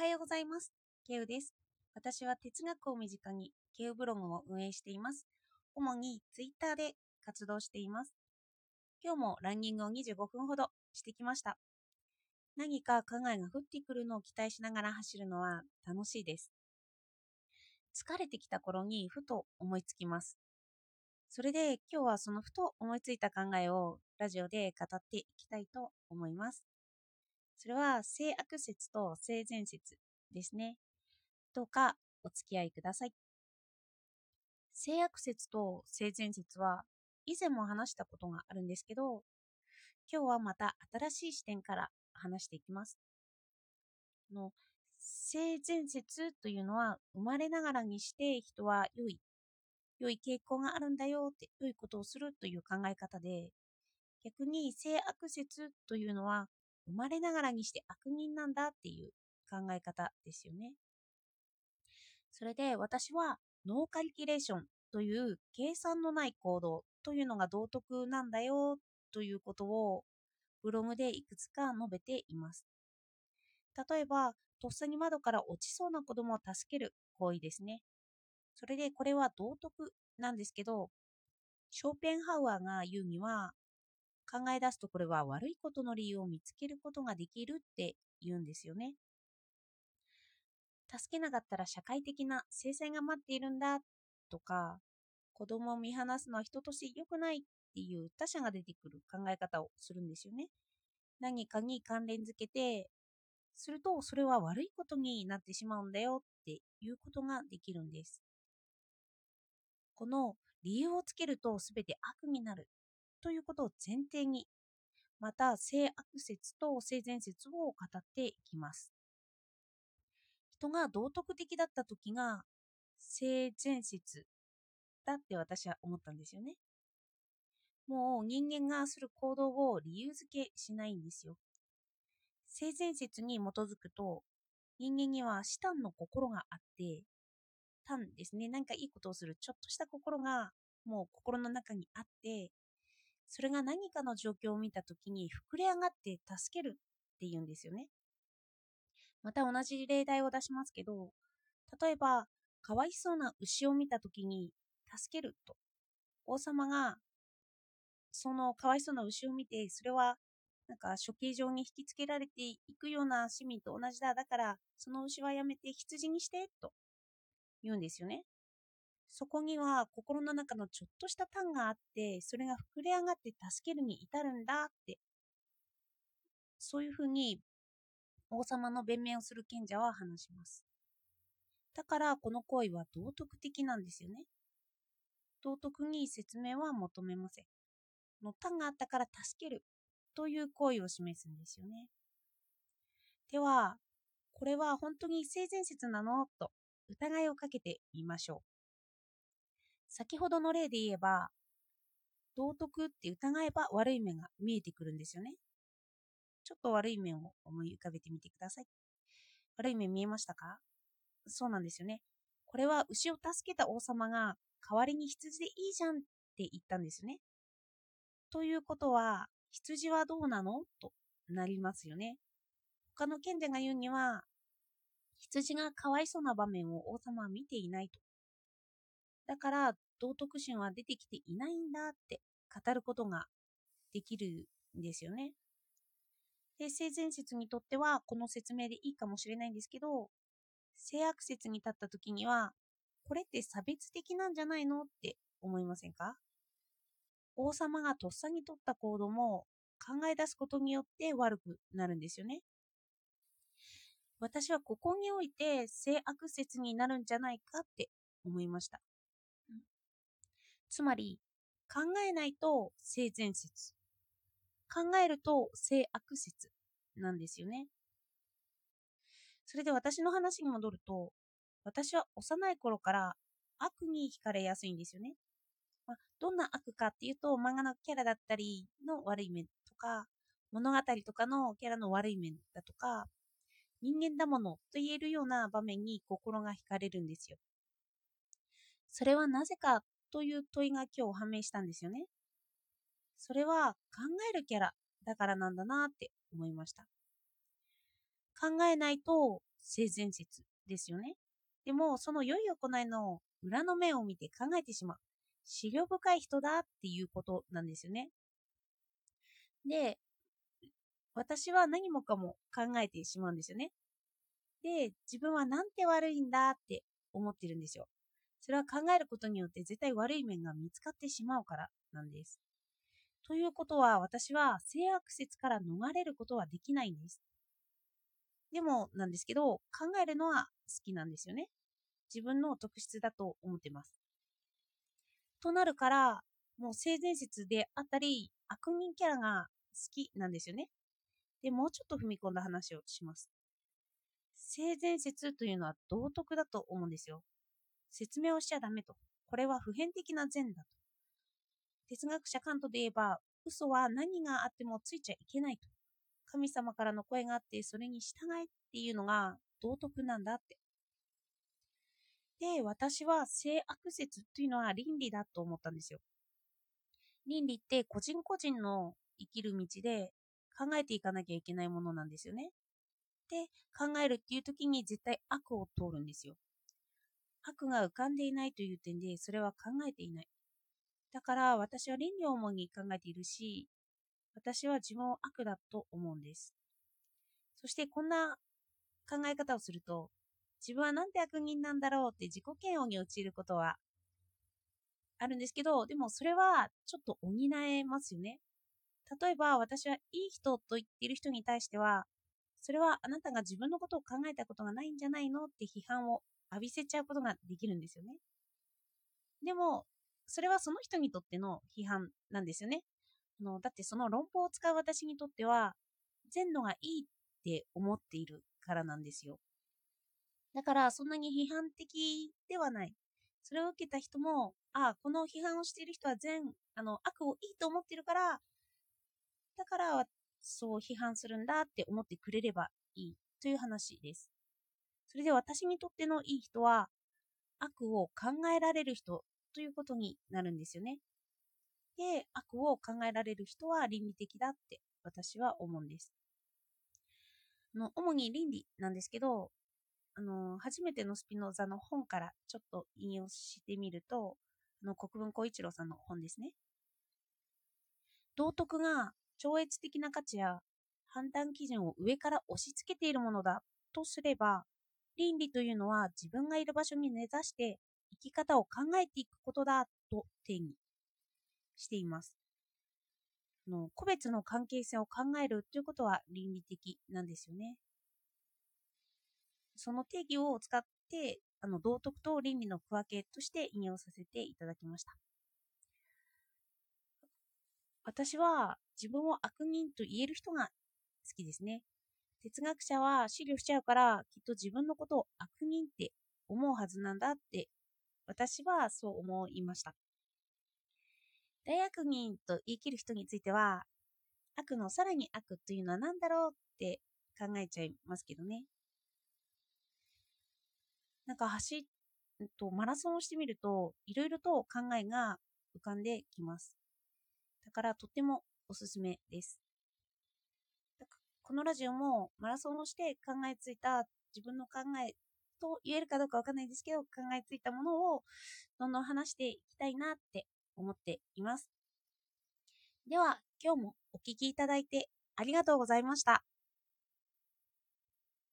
はようございます。ケウです。私は哲学を身近にケウブログを運営しています。主にツイッターで活動しています。今日もランニングを25分ほどしてきました。何か考えが降ってくるのを期待しながら走るのは楽しいです。疲れてきた頃にふと思いつきます。それで今日はそのふと思いついた考えをラジオで語っていきたいと思います。それは性悪説と性善説ですね。どうかお付き合いください。性悪説と性善説は以前も話したことがあるんですけど、今日はまた新しい視点から話していきます。の性善説というのは生まれながらにして人は良い、良い傾向があるんだよって、良いことをするという考え方で、逆に性悪説というのは生まれながらにして悪人なんだっていう考え方ですよね。それで私はノーカリキュレーションという計算のない行動というのが道徳なんだよということをブログでいくつか述べています。例えば、とっさに窓から落ちそうな子供を助ける行為ですね。それでこれは道徳なんですけど、ショーペンハウアーが言うには、考え出すとこれは悪いことの理由を見つけることができるって言うんですよね。助けなかったら社会的な制裁が待っているんだとか、子供を見放すのは人として良くないっていう他者が出てくる考え方をするんですよね。何かに関連づけて、するとそれは悪いことになってしまうんだよっていうことができるんです。この理由をつけると全て悪になるということを前提に、また性悪説と性善説を語っていきます。人が道徳的だった時が性善説だって私は思ったんですよね。もう人間がする行動を理由付けしないんですよ。性善説に基づくと人間には死端の心があって、単ですね、何かいいことをするちょっとした心がもう心の中にあって、それが何かの状況を見た時に膨れ上がって助けるっていうんですよね。また同じ例題を出しますけど、例えば、かわいそうな牛を見た時に助けると、王様がそのかわいそうな牛を見て、それはなんか処刑場に引きつけられていくような市民と同じだ。だから、その牛はやめて羊にして、と言うんですよね。そこには心の中のちょっとした単があって、それが膨れ上がって助けるに至るんだって、そういうふうに王様の弁明をする賢者は話します。だからこの行為は道徳的なんですよね。道徳に説明は求めません。の単があったから助けるという行為を示すんですよね。では、これは本当に性善説なの？と疑いをかけてみましょう。先ほどの例で言えば、道徳って疑えば悪い面が見えてくるんですよね。ちょっと悪い面を思い浮かべてみてください。悪い面見えましたか？そうなんですよね。これは牛を助けた王様が代わりに羊でいいじゃんって言ったんですよね。ということは、羊はどうなの？となりますよね。他の賢者が言うには、羊がかわいそうな場面を王様は見ていないと。だから道徳心は出てきていないんだって語ることができるんですよね。で、性善説にとってはこの説明でいいかもしれないんですけど、性悪説に立った時には、これって差別的なんじゃないのって思いませんか？王様がとっさに取った行動も考え出すことによって悪くなるんですよね。私はここにおいて性悪説になるんじゃないかって思いました。つまり、考えないと性善説。考えると性悪説なんですよね。それで私の話に戻ると、私は幼い頃から悪に惹かれやすいんですよね。まあ、どんな悪かっていうと、漫画のキャラだったりの悪い面とか、物語とかのキャラの悪い面だとか、人間だものと言えるような場面に心が惹かれるんですよ。それはなぜかという問いが今日判明したんですよね。それは考えるキャラだからなんだなって思いました。考えないと性善説ですよね。でも、その良い行いの裏の面を見て考えてしまう。資料深い人だっていうことなんですよね。で、私は何もかも考えてしまうんですよね。で、自分はなんて悪いんだって思ってるんですよ。それは考えることによって絶対悪い面が見つかってしまうからなんです。ということは私は性悪説から逃れることはできないんです。でもなんですけど考えるのは好きなんですよね。自分の特質だと思ってます。となるからもう性善説であったり悪人キャラが好きなんですよね。で、もうちょっと踏み込んだ話をします。性善説というのは道徳だと思うんですよ。説明をしちゃダメと。これは普遍的な善だと。哲学者カントで言えば、嘘は何があってもついちゃいけないと。神様からの声があって、それに従えっていうのが道徳なんだって。で、私は性悪説というのは倫理だと思ったんですよ。倫理って個人個人の生きる道で考えていかなきゃいけないものなんですよね。で、考えるっていう時に絶対悪を通るんですよ。悪が浮かんでいないという点で、それは考えていない。だから私は倫理を主に考えているし、私は自分を悪だと思うんです。そしてこんな考え方をすると、自分はなんて悪人なんだろうって自己嫌悪に陥ることはあるんですけど、でもそれはちょっと補えますよね。例えば私はいい人と言っている人に対しては、それはあなたが自分のことを考えたことがないんじゃないのって批判を浴びせちゃうことができるんですよね。でも、それはその人にとっての批判なんですよね。あのだってその論法を使う私にとっては、全のがいいって思っているからなんですよ。だからそんなに批判的ではない。それを受けた人も、ああ、この批判をしている人は全、あの、悪をいいと思ってるから、だからそう批判するんだって思ってくれればいいという話です。それで私にとってのいい人は悪を考えられる人ということになるんですよね。で、悪を考えられる人は倫理的だって私は思うんです。の主に倫理なんですけど、あの初めてのスピノザの本からちょっと引用してみると、あの国分光一郎さんの本ですね。道徳が超越的な価値や判断基準を上から押し付けているものだとすれば、倫理というのは自分がいる場所に根ざして生き方を考えていくことだと定義しています。の個別の関係性を考えるということは倫理的なんですよね。その定義を使ってあの道徳と倫理の区分けとして引用させていただきました。私は自分を悪人と言える人が好きですね。哲学者は思慮しちゃうから、きっと自分のことを悪人って思うはずなんだって、私はそう思いました。大悪人と言い切る人については、悪のさらに悪というのは何だろうって考えちゃいますけどね。なんか走っとマラソンをしてみると、いろいろと考えが浮かんできます。だからとってもおすすめです。このラジオもマラソンをして考えついた自分の考えと言えるかどうかわかんないですけど、考えついたものをどんどん話していきたいなって思っています。では、今日もお聴きいただいてありがとうございました。